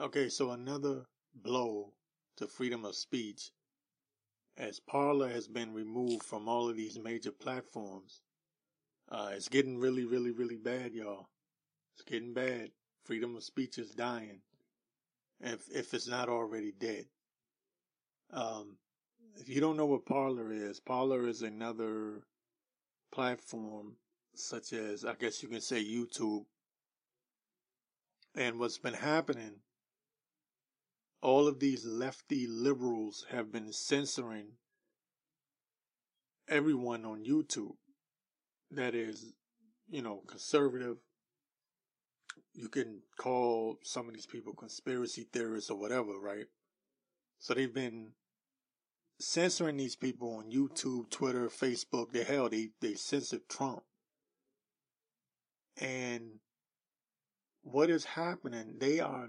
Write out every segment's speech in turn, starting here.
Okay, so another blow to freedom of speech as Parler has been removed from all of these major platforms. Uh, it's getting really, really, really bad, y'all. It's getting bad. Freedom of speech is dying. If, if it's not already dead. Um, if you don't know what Parler is, Parler is another platform such as, I guess you can say YouTube. And what's been happening, all of these lefty liberals have been censoring everyone on YouTube that is, you know, conservative. You can call some of these people conspiracy theorists or whatever, right? So they've been censoring these people on YouTube, Twitter, Facebook. The hell, they, they censored Trump. And what is happening, they are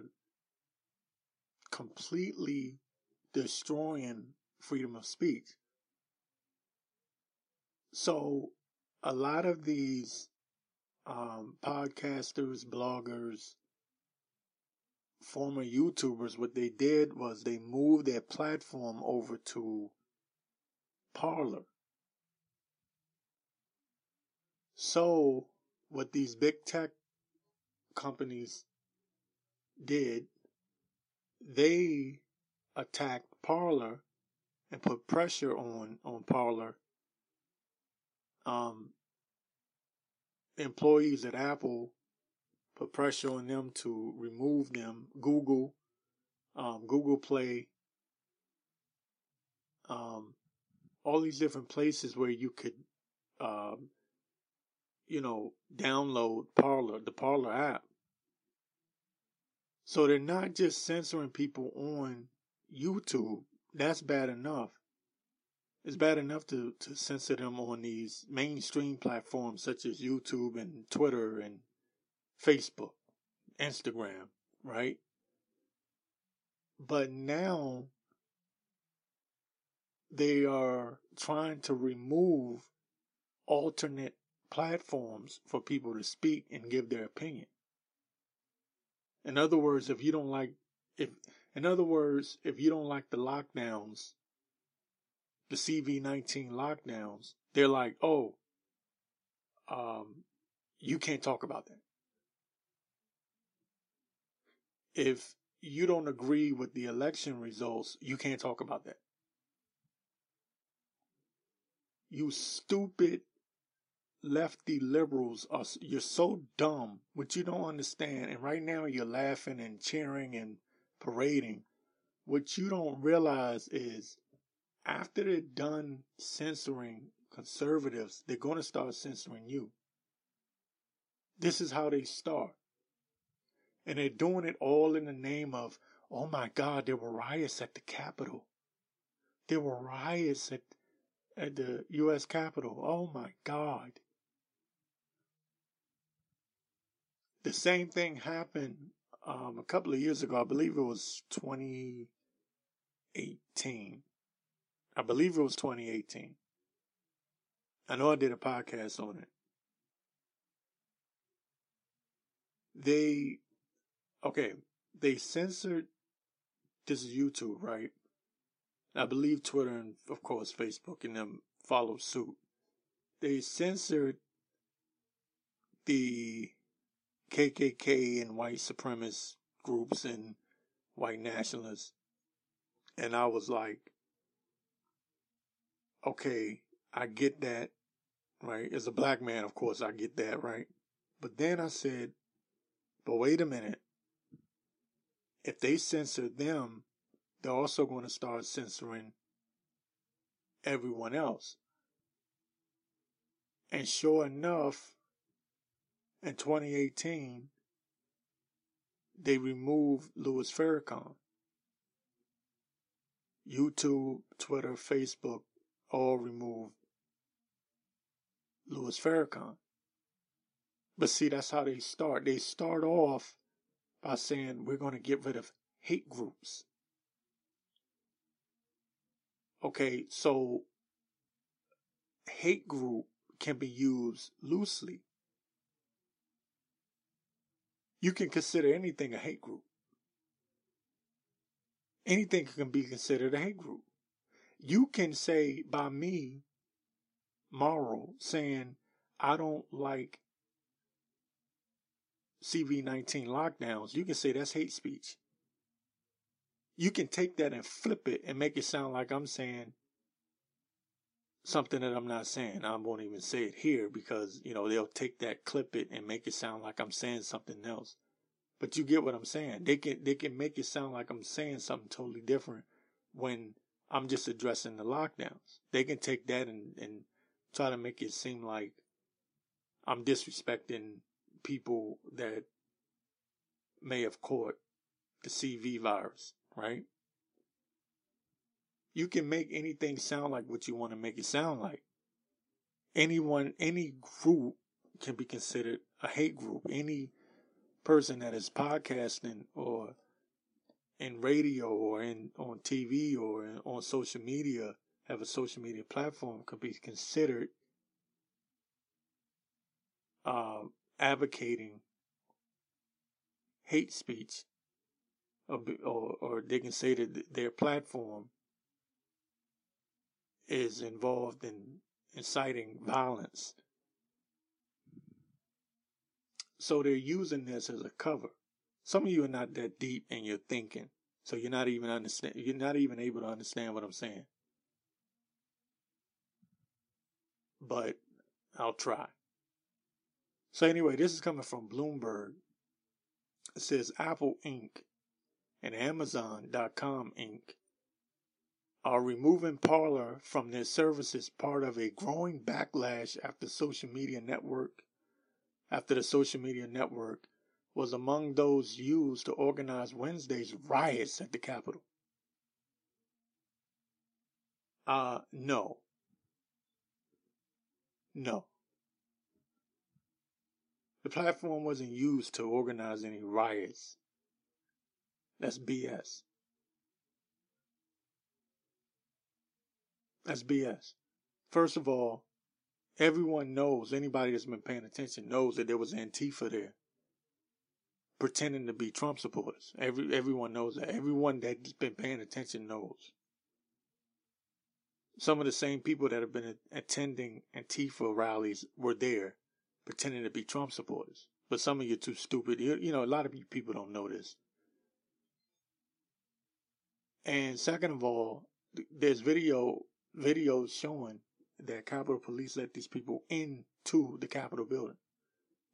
completely destroying freedom of speech. So a lot of these um, podcasters, bloggers, former YouTubers, what they did was they moved their platform over to Parler. So, what these big tech companies did, they attacked Parler and put pressure on on Parler. Um, employees at Apple put pressure on them to remove them. Google, um, Google Play, um, all these different places where you could, um, you know, download Parler, the Parler app. So they're not just censoring people on YouTube. That's bad enough. It's bad enough to, to censor them on these mainstream platforms such as YouTube and Twitter and Facebook, Instagram, right? But now they are trying to remove alternate platforms for people to speak and give their opinion. In other words, if you don't like, if, in other words, if you don't like the lockdowns, the CV19 lockdowns, they're like, oh, um, you can't talk about that. If you don't agree with the election results, you can't talk about that. You stupid lefty liberals are you're so dumb what you don't understand and right now you're laughing and cheering and parading what you don't realize is after they're done censoring conservatives they're going to start censoring you this is how they start and they're doing it all in the name of oh my god there were riots at the capitol there were riots at at the US Capitol. Oh my God. The same thing happened um, a couple of years ago. I believe it was 2018. I believe it was 2018. I know I did a podcast on it. They, okay, they censored, this is YouTube, right? I believe Twitter and, of course, Facebook and them follow suit. They censored the KKK and white supremacist groups and white nationalists. And I was like, okay, I get that, right? As a black man, of course, I get that, right? But then I said, but wait a minute. If they censor them, they're also going to start censoring everyone else. And sure enough, in 2018, they removed Louis Farrakhan. YouTube, Twitter, Facebook all removed Louis Farrakhan. But see, that's how they start. They start off by saying we're going to get rid of hate groups. Okay, so hate group can be used loosely. You can consider anything a hate group. anything can be considered a hate group. You can say by me, Morrow, saying I don't like CV19 lockdowns, you can say that's hate speech. You can take that and flip it and make it sound like I'm saying something that I'm not saying. I won't even say it here because, you know, they'll take that, clip it, and make it sound like I'm saying something else. But you get what I'm saying. They can they can make it sound like I'm saying something totally different when I'm just addressing the lockdowns. They can take that and, and try to make it seem like I'm disrespecting people that may have caught the CV virus, right? You can make anything sound like what you want to make it sound like. Anyone, any group can be considered a hate group. Any person that is podcasting or in radio or in on TV or in, on social media have a social media platform could be considered uh, advocating hate speech, or, or, or they can say that their platform is involved in inciting violence. So they're using this as a cover. Some of you are not that deep in your thinking, so you're not even understand. You're not even able to understand what I'm saying. But I'll try. So anyway, this is coming from Bloomberg. It says Apple Inc. and Amazon.com Inc. are removing Parler from their services part of a growing backlash after social media network after the social media network was among those used to organize Wednesday's riots at the Capitol. Uh no. No. The platform wasn't used to organize any riots. That's BS. That's BS. First of all, everyone knows, anybody that's been paying attention knows that there was Antifa there pretending to be Trump supporters. Every everyone knows that. Everyone that's been paying attention knows. Some of the same people that have been attending Antifa rallies were there pretending to be Trump supporters. But some of you are too stupid. You, you know, a lot of you people don't know this. And second of all, there's video videos showing that Capitol Police let these people into the Capitol building.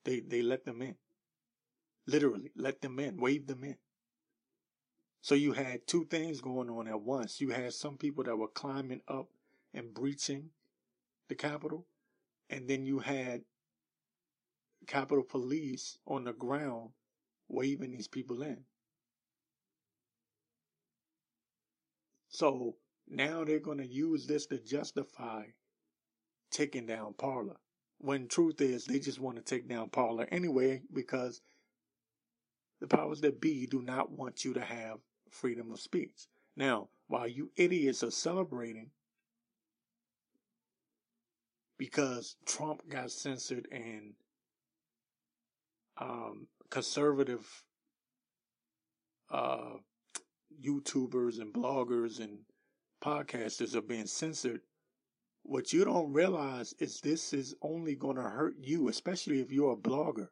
They they let them in. Literally, let them in, wave them in. So you had two things going on at once. You had some people that were climbing up and breaching the Capitol, and then you had Capitol Police on the ground waving these people in. So now they're going to use this to justify taking down Parler. When truth is, they just want to take down Parler anyway because the powers that be do not want you to have freedom of speech. Now, while you idiots are celebrating because Trump got censored and um, conservative uh, YouTubers and bloggers and podcasters are being censored. What you don't realize is this is only going to hurt you, especially if you're a blogger.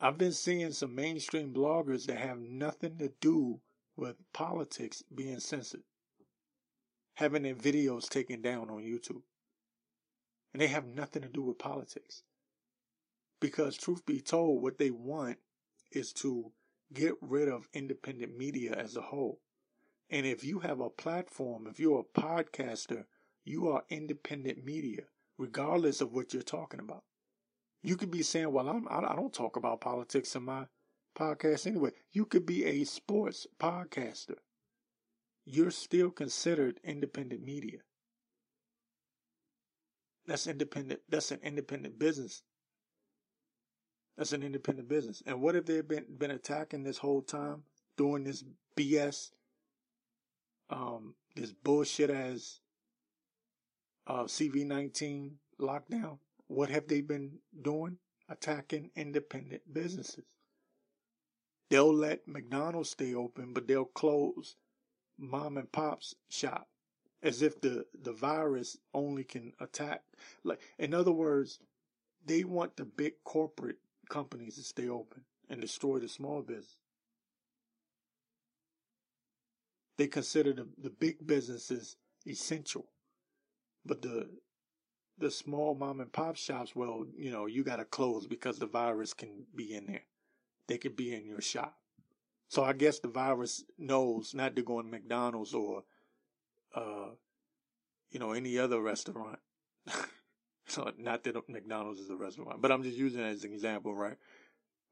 I've been seeing some mainstream bloggers that have nothing to do with politics being censored, having their videos taken down on YouTube. And they have nothing to do with politics. Because, truth be told, what they want is to get rid of independent media as a whole. And if you have a platform, if you're a podcaster, you are independent media, regardless of what you're talking about. You could be saying, well, I'm, I don't talk about politics in my podcast anyway. You could be a sports podcaster. You're still considered independent media. That's independent. That's an independent business. That's an independent business. And what have they been been attacking this whole time, doing this BS, um, this bullshit as uh, CV19 lockdown? What have they been doing? Attacking independent businesses. They'll let McDonald's stay open, but they'll close mom and pop's shop as if the, the virus only can attack. Like, in other words, they want the big corporate companies to stay open and destroy the small business. They consider the, the big businesses essential, but the the small mom and pop shops, well, you know, you got to close because the virus can be in there. They could be in your shop. So I guess the virus knows not to go in McDonald's or, uh, you know, any other restaurant. so not that McDonald's is a restaurant, but I'm just using it as an example, right?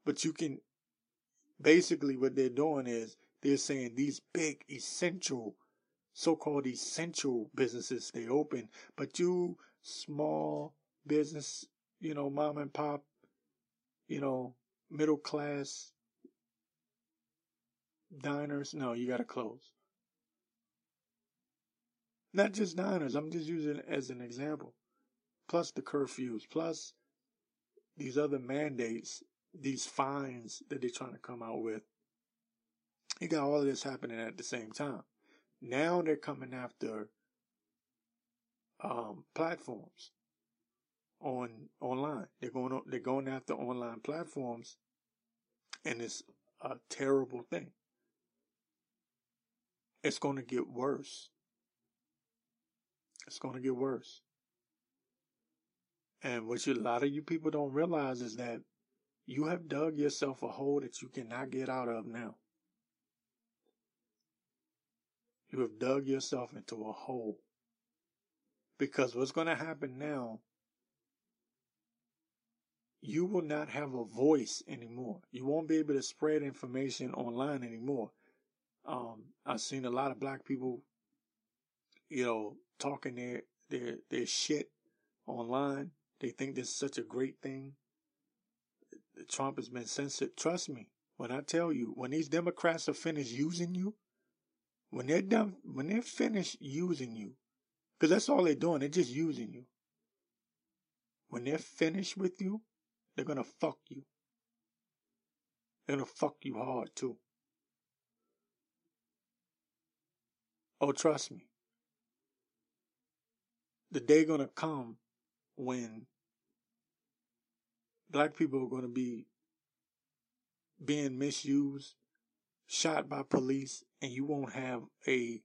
But you can, basically what they're doing is they're saying these big essential, so-called essential businesses stay open, but you small business, you know, mom and pop, you know, middle class diners, no, you got to close. Not just diners, I'm just using it as an example. Plus the curfews, plus these other mandates, these fines that they're trying to come out with. You got all of this happening at the same time. Now they're coming after um, platforms on online. They're going they're going after online platforms, and it's a terrible thing. It's going to get worse. It's going to get worse. And what you, a lot of you people don't realize is that you have dug yourself a hole that you cannot get out of now. You have dug yourself into a hole. Because what's going to happen now, you will not have a voice anymore. You won't be able to spread information online anymore. Um, I've seen a lot of black people, you know, talking their, their, their shit online. They think this is such a great thing. Trump has been censored. Trust me, when I tell you, when these Democrats are finished using you, when they're done, when they're finished using you, because that's all they're doing. They're just using you. When they're finished with you, they're to fuck you. They're to fuck you hard too. Oh, trust me. The day to come when black people are to be being misused, shot by police, and you won't have a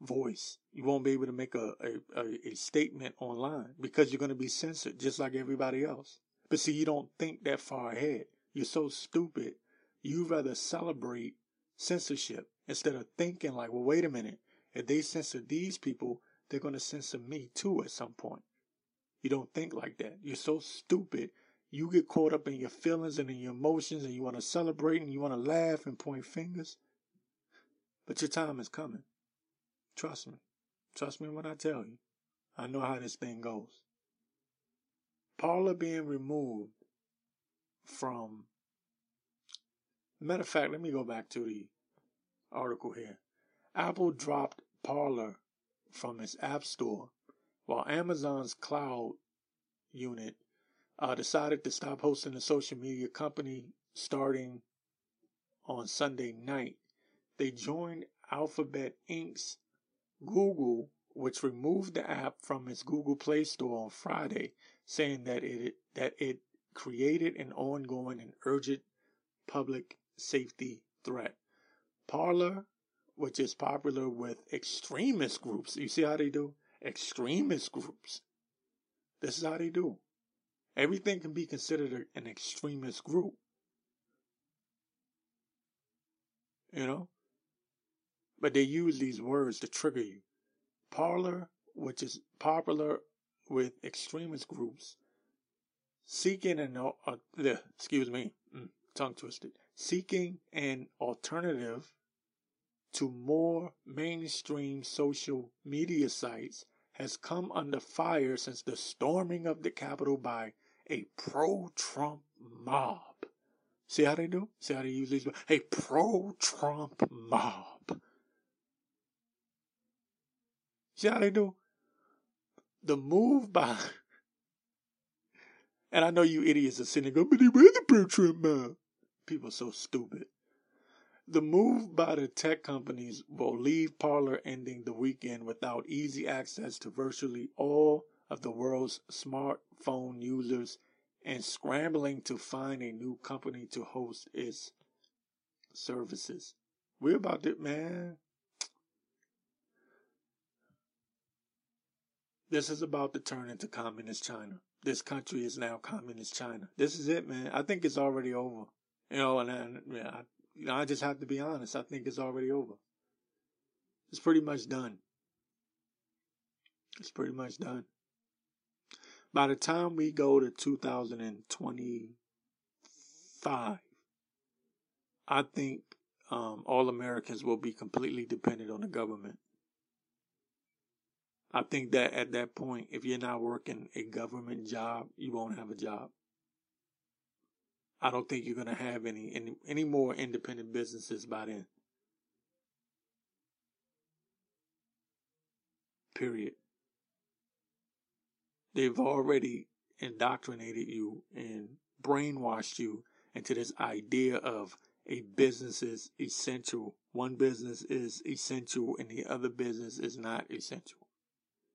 voice. You won't be able to make a, a, a, statement online because you're going to be censored just like everybody else. But see, you don't think that far ahead. You're so stupid. You rather celebrate censorship instead of thinking like, well, wait a minute. If they censor these people, they're going to censor me too at some point. You don't think like that. You're so stupid. You get caught up in your feelings and in your emotions and you want to celebrate and you want to laugh and point fingers. But your time is coming. Trust me. Trust me when I tell you. I know how this thing goes. Parler being removed from. Matter of fact, let me go back to the article here. Apple dropped Parler from its App Store, while Amazon's cloud unit uh, decided to stop hosting the social media company starting on Sunday night. They joined Alphabet Inc.'s Google, which removed the app from its Google Play Store on Friday, saying that it that it created an ongoing and urgent public safety threat. Parler, which is popular with extremist groups, you see how they do? Extremist groups. This is how they do. Everything can be considered an extremist group. You know? But they use these words to trigger you. Parler, which is popular with extremist groups, seeking an uh, excuse me, mm, tongue twisted, seeking an alternative to more mainstream social media sites has come under fire since the storming of the Capitol by a pro-Trump mob. See how they do? See how they use these? Words? A pro-Trump mob. Do? The move by, and I know you idiots are sitting there going, but he was the pro Trump man. People are so stupid. The move by the tech companies will leave Parler ending the weekend without easy access to virtually all of the world's smartphone users and scrambling to find a new company to host its services. We're about to, man. This is about to turn into communist China. This country is now communist China. This is it, man. I think it's already over. You know, and, I, you know, I just have to be honest. I think it's already over. It's pretty much done. It's pretty much done. By the time we go to 2025, I think um, all Americans will be completely dependent on the government. I think that at that point, if you're not working a government job, you won't have a job. I don't think you're going to have any, any any more independent businesses by then. Period. They've already indoctrinated you and brainwashed you into this idea of a business is essential. One business is essential and the other business is not essential.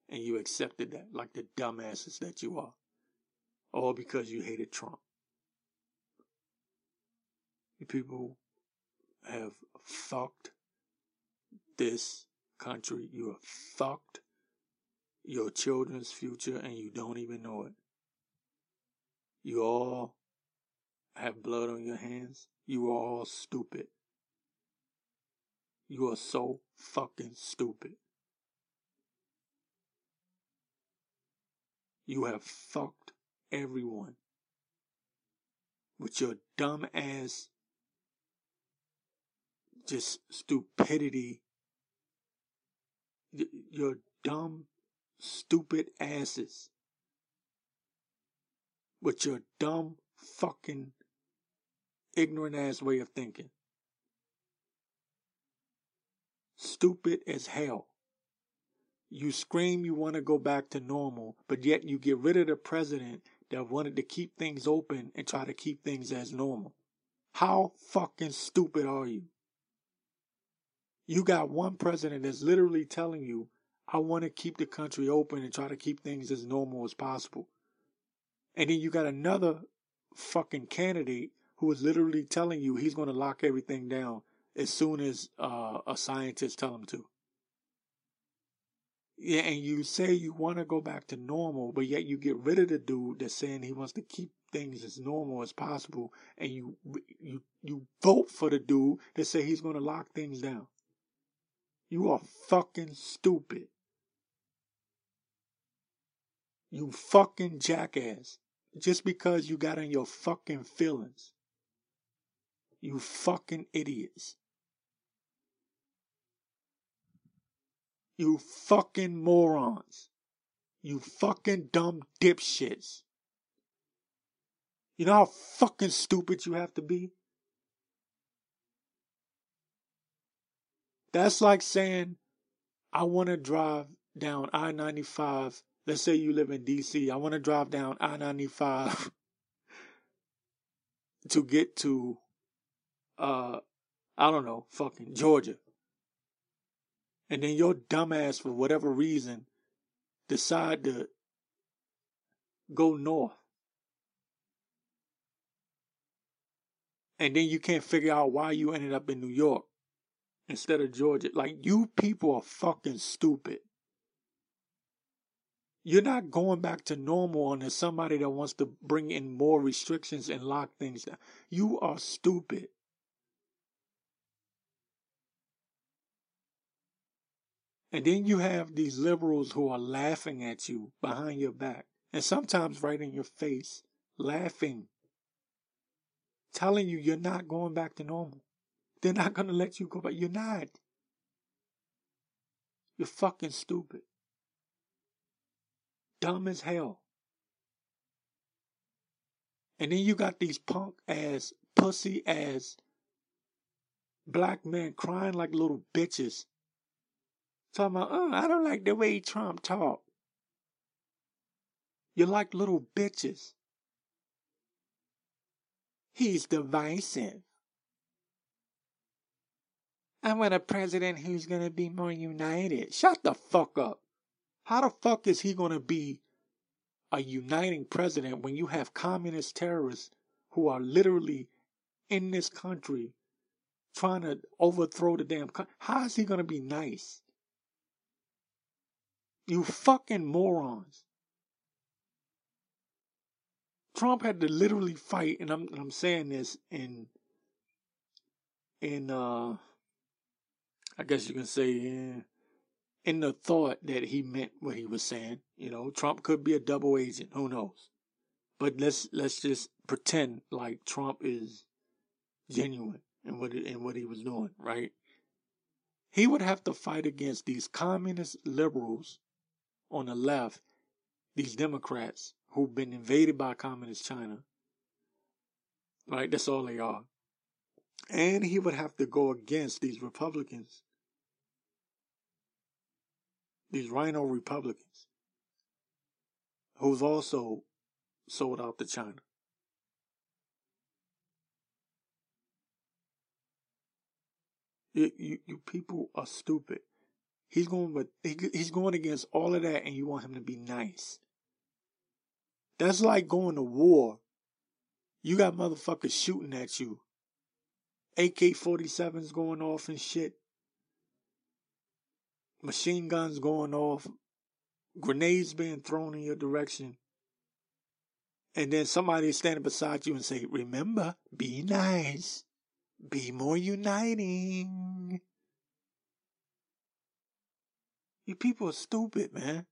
And you accepted that like the dumbasses that you are. All because you hated Trump. You people have fucked this country. You have fucked your children's future and you don't even know it. You all have blood on your hands. You are all stupid. You are so fucking stupid. You have fucked everyone with your dumb ass, just stupidity, your dumb stupid asses with your dumb fucking ignorant ass way of thinking. Stupid as hell. You scream you want to go back to normal, but yet you get rid of the president that wanted to keep things open and try to keep things as normal. How fucking stupid are you? You got one president that's literally telling you I want to keep the country open and try to keep things as normal as possible. And then you got another fucking candidate who is literally telling you he's going to lock everything down as soon as uh, a scientist tell him to. Yeah, and you say you want to go back to normal, but yet you get rid of the dude that's saying he wants to keep things as normal as possible, and you you you vote for the dude that say he's going to lock things down. You are fucking stupid. You fucking jackass. Just because you got in your fucking feelings. You fucking idiots. You fucking morons. You fucking dumb dipshits. You know how fucking stupid you have to be? That's like saying, I want to drive down I 95 let's say you live in DC, I want to drive down I 95 to get to, uh, I don't know, fucking Georgia. And then your dumbass, for whatever reason, decide to go north. And then you can't figure out why you ended up in New York instead of Georgia. Like, you people are fucking stupid. You're not going back to normal there's somebody that wants to bring in more restrictions and lock things down. You are stupid. And then you have these liberals who are laughing at you behind your back and sometimes right in your face, laughing, telling you you're not going back to normal. They're not going to let you go back. You're not. You're fucking stupid dumb as hell. And then you got these punk ass, pussy ass black men crying like little bitches. Talking about, oh, I don't like the way Trump talk. You're like little bitches. He's divisive. I want a president who's to be more united. Shut the fuck up. How the fuck is he to be a uniting president when you have communist terrorists who are literally in this country trying to overthrow the damn country? How is he going to be nice? You fucking morons. Trump had to literally fight, and I'm I'm saying this in in uh I guess you can say in, in the thought that he meant what he was saying. You know, Trump could be a double agent, who knows? But let's let's just pretend like Trump is genuine in what in what he was doing, right? He would have to fight against these communist liberals on the left, these Democrats who've been invaded by communist China. Right? That's all they are. And he would have to go against these Republicans, these RINO Republicans, who's also sold out to China. You, you, you people are stupid. He's going with he's going against all of that, and you want him to be nice. That's like going to war. You got motherfuckers shooting at you. AK 47s going off and shit. Machine guns going off. Grenades being thrown in your direction. And then somebody is standing beside you and say, remember, be nice. Be more uniting. You people are stupid, man.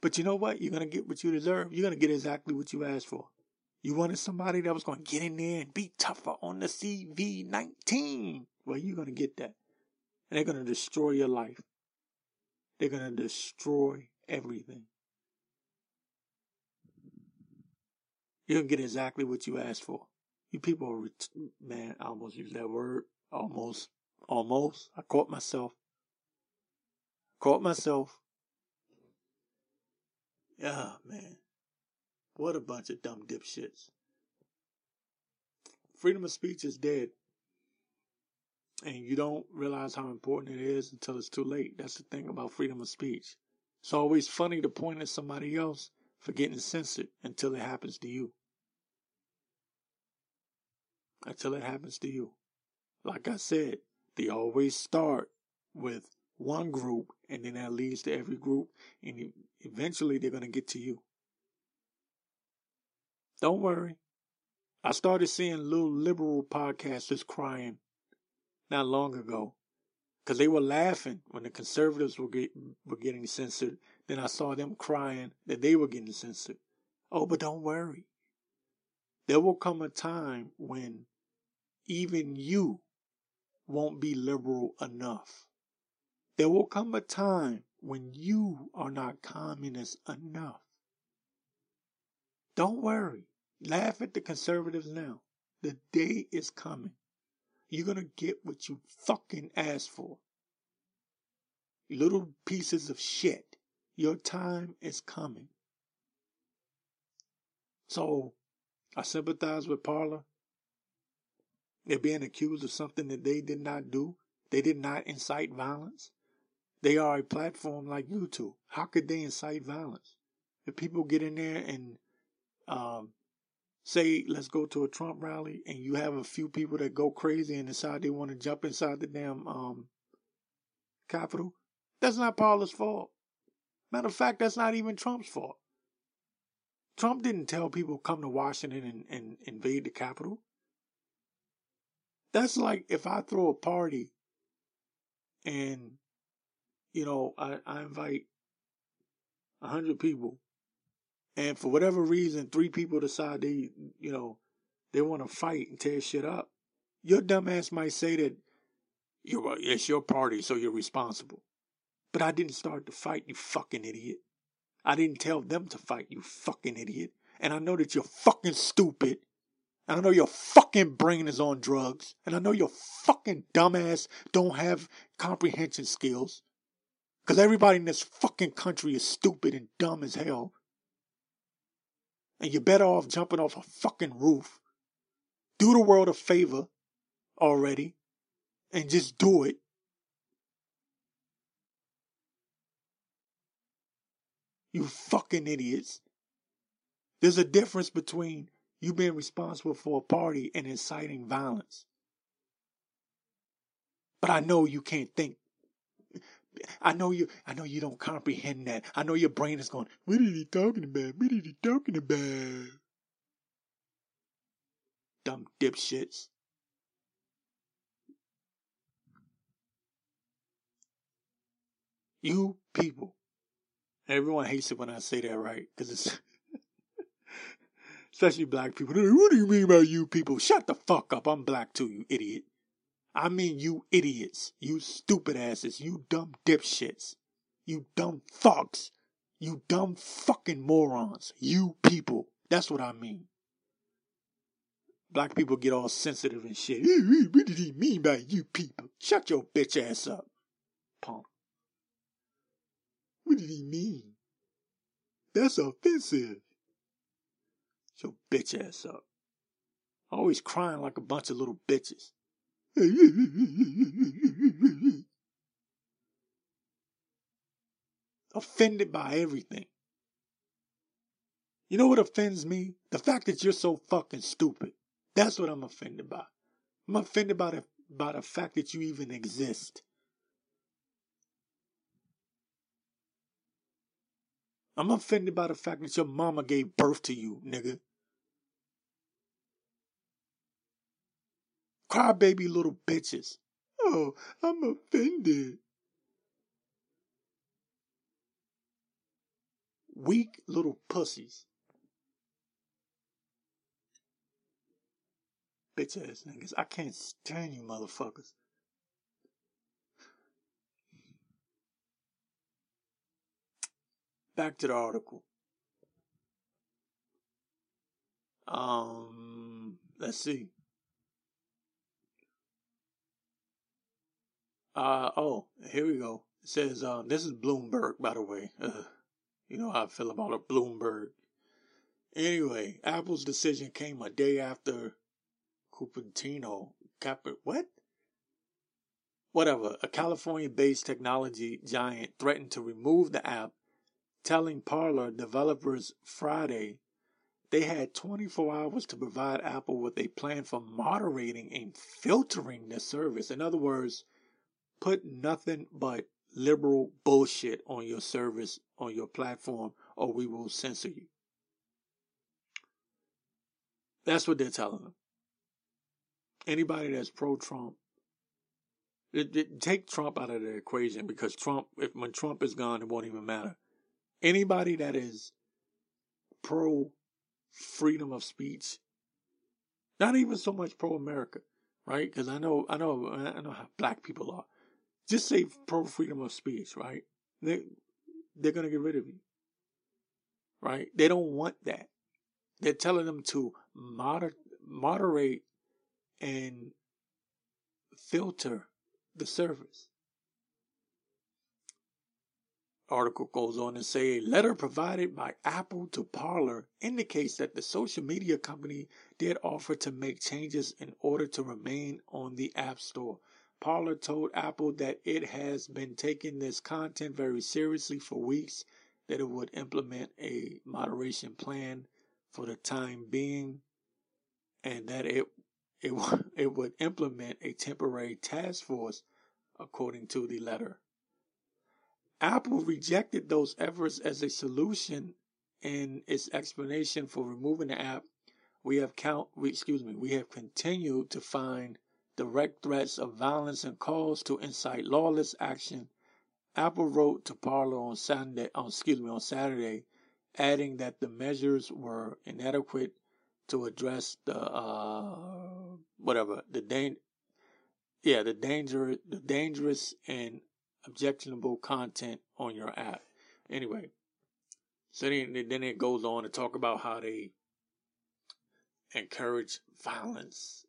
But you know what? You're going to get what you deserve. You're going to get exactly what you asked for. You wanted somebody that was going to get in there and be tougher on the CV19. Well, you're going to get that. And they're going to destroy your life. They're going to destroy everything. You're going to get exactly what you asked for. You people are, ret- man, I almost used that word. Almost. Almost. I caught myself. Caught myself. Yeah, man. What a bunch of dumb dipshits. Freedom of speech is dead. And you don't realize how important it is until it's too late. That's the thing about freedom of speech. It's always funny to point at somebody else for getting censored until it happens to you. Until it happens to you. Like I said, they always start with one group and then that leads to every group and eventually they're going to get to you. Don't worry. I started seeing little liberal podcasters crying not long ago because they were laughing when the conservatives were, get, were getting censored. Then I saw them crying that they were getting censored. Oh, but don't worry. There will come a time when even you won't be liberal enough. There will come a time when you are not communist enough. Don't worry. Laugh at the conservatives now. The day is coming. You're going to get what you fucking asked for. Little pieces of shit. Your time is coming. So, I sympathize with Parler. They're being accused of something that they did not do. They did not incite violence. They are a platform like YouTube. How could they incite violence? If people get in there and um, say, let's go to a Trump rally, and you have a few people that go crazy and decide they want to jump inside the damn um, Capitol, that's not Parler's fault. Matter of fact, that's not even Trump's fault. Trump didn't tell people come to Washington and, and invade the Capitol. That's like if I throw a party and you know, I, I invite a hundred people, and for whatever reason, three people decide they, you know, they want to fight and tear shit up. Your dumbass might say that you uh, it's your party, so you're responsible. But I didn't start the fight, you fucking idiot. I didn't tell them to fight, you fucking idiot. And I know that you're fucking stupid. And I know your fucking brain is on drugs. And I know your fucking dumbass don't have comprehension skills. Because everybody in this fucking country is stupid and dumb as hell. And you're better off jumping off a fucking roof. Do the world a favor already and just do it. You fucking idiots. There's a difference between you being responsible for a party and inciting violence. But I know you can't think. I know you I know you don't comprehend that. I know your brain is going, what is he talking about? What is he talking about? Dumb dipshits. You people. Everyone hates it when I say that, right? Because it's especially black people. What do you mean by you people? Shut the fuck up. I'm black too, you idiot. I mean you idiots. You stupid asses. You dumb dipshits. You dumb fucks. You dumb fucking morons. You people. That's what I mean. Black people get all sensitive and shit. What did he mean by you people? Shut your bitch ass up, punk. What did he mean? That's offensive. Shut your bitch ass up. Always crying like a bunch of little bitches. Offended by everything. You know what offends me? The fact that you're so fucking stupid. That's what I'm offended by. I'm offended by the, by the fact that you even exist. I'm offended by the fact that your mama gave birth to you, nigga. Crybaby little bitches. Oh, I'm offended. Weak little pussies. Bitch ass niggas. I can't stand you motherfuckers. Back to the article. Um, let's see. Uh, oh, here we go. It says, uh, this is Bloomberg, by the way. Uh, you know how I feel about a Bloomberg. Anyway, Apple's decision came a day after Cupertino, Cap, what? Whatever, a California based technology giant threatened to remove the app, telling Parler developers Friday they had 24 hours to provide Apple with a plan for moderating and filtering the service. In other words, put nothing but liberal bullshit on your service, on your platform, or we will censor you. That's what they're telling them. Anybody that's pro Trump, take Trump out of the equation because Trump, if, when Trump is gone, it won't even matter. Anybody that is pro freedom of speech, not even so much pro America, right? Because I know, I know, I know how black people are just say pro freedom of speech, right? They they're gonna get rid of you. Right? They don't want that. They're telling them to moder- moderate and filter the service. Article goes on to say a letter provided by Apple to Parler indicates that the social media company did offer to make changes in order to remain on the App Store. Parler told Apple that it has been taking this content very seriously for weeks, that it would implement a moderation plan for the time being, and that it it, it would implement a temporary task force, according to the letter. Apple rejected those efforts as a solution in its explanation for removing the app. We have count, excuse me, we have continued to find direct threats of violence and calls to incite lawless action. Apple wrote to Parler on Sunday, on, excuse me, on Saturday, adding that the measures were inadequate to address the uh, whatever the dan- yeah the danger the dangerous and objectionable content on your app. Anyway, so then, then it goes on to talk about how they encourage violence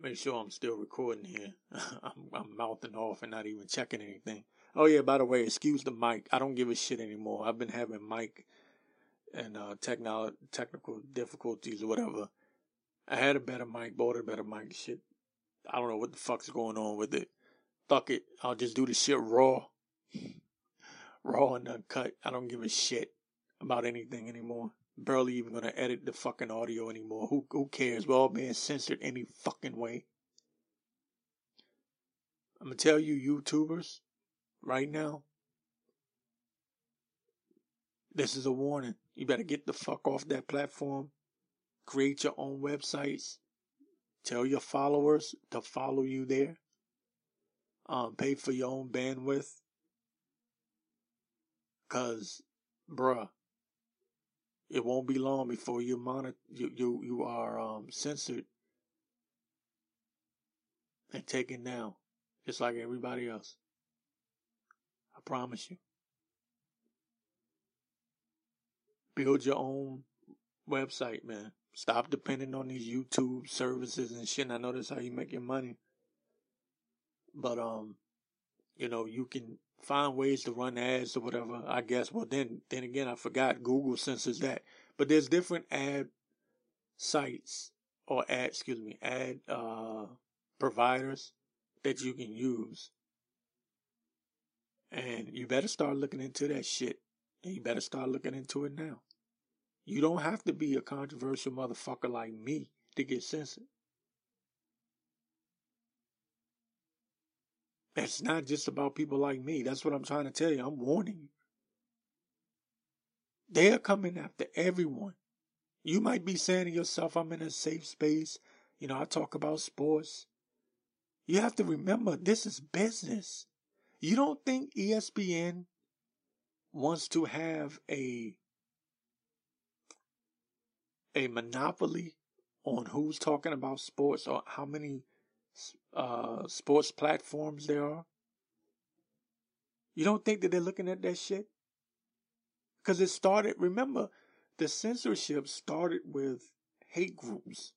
make sure I'm still recording here. I'm, I'm mouthing off and not even checking anything. Oh yeah, by the way, excuse the mic. I don't give a shit anymore. I've been having mic and uh, technolo- technical difficulties or whatever. I had a better mic, bought a better mic. Shit, I don't know what the fuck's going on with it. Fuck it. I'll just do the shit raw. raw and uncut. I don't give a shit about anything anymore. Barely even gonna edit the fucking audio anymore. Who who cares? We're all being censored any fucking way. I'm gonna tell you, YouTubers, right now. This is a warning. You better get the fuck off that platform. Create your own websites. Tell your followers to follow you there. Um, pay for your own bandwidth. Cause, bruh, it won't be long before you monitor you you, you are um, censored and taken down, just like everybody else. I promise you. Build your own website, man. Stop depending on these YouTube services and shit. I know that's how you make your money. But um, you know, you can find ways to run ads or whatever. I guess. Well, then, then again, I forgot Google censors that. But there's different ad sites or ad, excuse me, ad uh, providers that you can use. And you better start looking into that shit. And you better start looking into it now. You don't have to be a controversial motherfucker like me to get censored. It's not just about people like me. That's what I'm trying to tell you. I'm warning you. They are coming after everyone. You might be saying to yourself, I'm in a safe space. You know, I talk about sports. You have to remember, this is business. You don't think ESPN wants to have a a monopoly on who's talking about sports or how many uh, sports platforms there are? You don't think that they're looking at that shit? Because it started, remember, the censorship started with hate groups.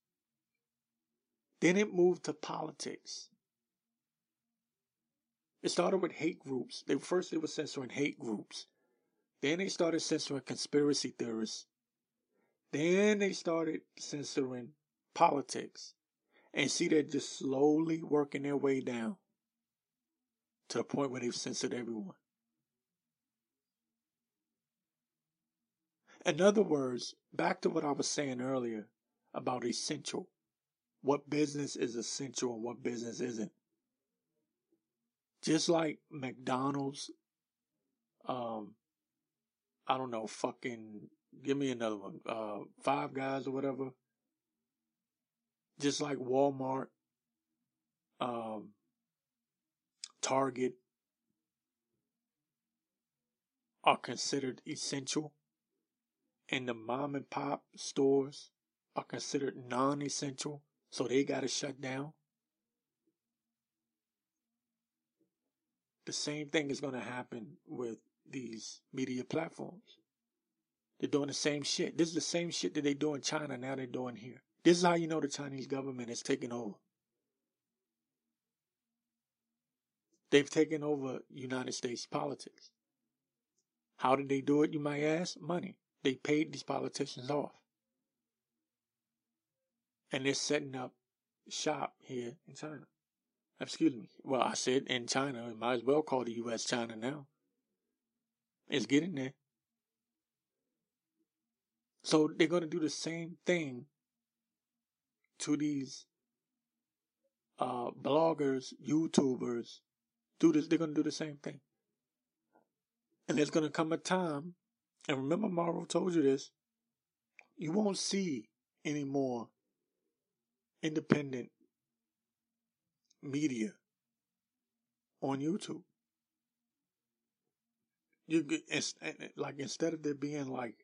Then it moved to politics. It started with hate groups. They first they were censoring hate groups. Then they started censoring conspiracy theorists. Then they started censoring politics. And see, they're just slowly working their way down to the point where they've censored everyone. In other words, back to what I was saying earlier about essential. What business is essential and what business isn't. Just like McDonald's, um, I don't know, fucking, give me another one, uh, Five Guys or whatever just like Walmart, um, Target are considered essential, and the mom and pop stores are considered non essential, so they got to shut down. The same thing is going to happen with these media platforms. They're doing the same shit. This is the same shit that they do in China, now they're doing here. This is how you know the Chinese government is taking over. They've taken over United States politics. How did they do it, you might ask? Money. They paid these politicians off. And they're setting up shop here in China. Excuse me. Well, I said in China. It might as well call the U.S. China now. It's getting there. So they're going to do the same thing to these uh, bloggers, YouTubers, do this. They're going to do the same thing. And there's going to come a time, and remember, Morrow told you this. You won't see any more independent media on YouTube. You get like instead of there being like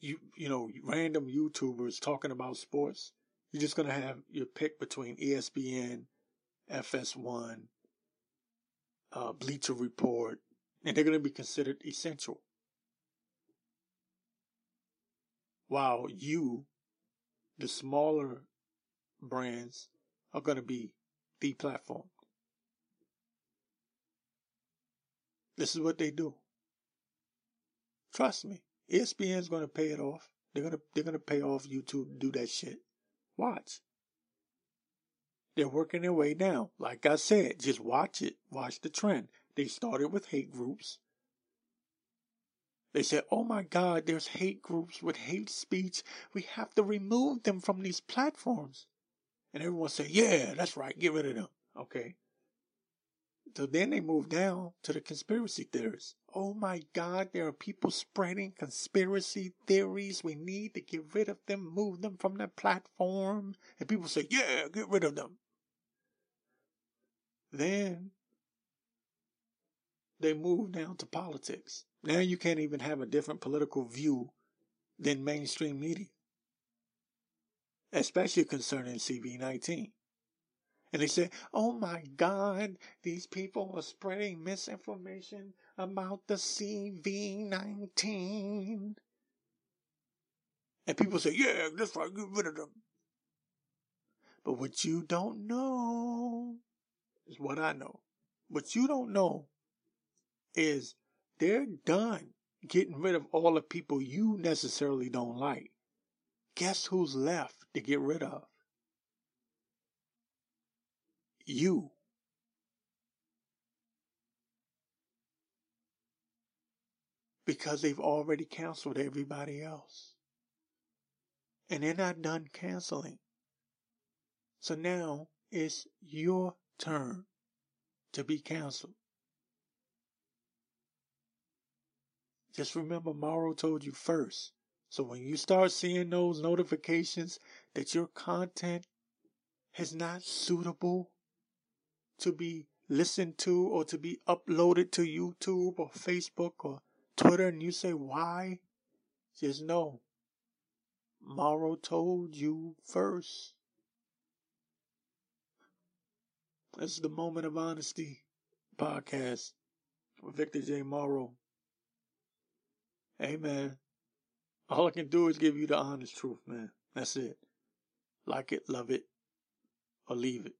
you you know random YouTubers talking about sports. You're just gonna have your pick between ESPN, FS1, uh, Bleacher Report, and they're gonna be considered essential. While you, the smaller brands, are gonna be deplatformed. This is what they do. Trust me. ESPN's gonna pay it off. They're gonna they're gonna pay off YouTube to do that shit. Watch. They're working their way down. Like I said, just watch it. Watch the trend. They started with hate groups. They said, oh my God, there's hate groups with hate speech. We have to remove them from these platforms. And everyone said, yeah, that's right. Get rid of them. Okay. So then they move down to the conspiracy theorists. Oh my God, there are people spreading conspiracy theories. We need to get rid of them, move them from the platform. And people say, yeah, get rid of them. Then they move down to politics. Now you can't even have a different political view than mainstream media, especially concerning CV19. And they say, oh my God, these people are spreading misinformation about the CV19. And people say, yeah, that's right, get rid of them. But what you don't know is what I know. What you don't know is they're done getting rid of all the people you necessarily don't like. Guess who's left to get rid of? You. Because they've already canceled everybody else. And they're not done canceling. So now it's your turn to be canceled. Just remember, Morrow told you first. So when you start seeing those notifications that your content is not suitable to be listened to or to be uploaded to YouTube or Facebook or Twitter, and you say, why? Just know, Morrow told you first. This is the Moment of Honesty podcast with Victor J. Morrow. Hey. All I can do is give you the honest truth, man. That's it. Like it, love it, or leave it.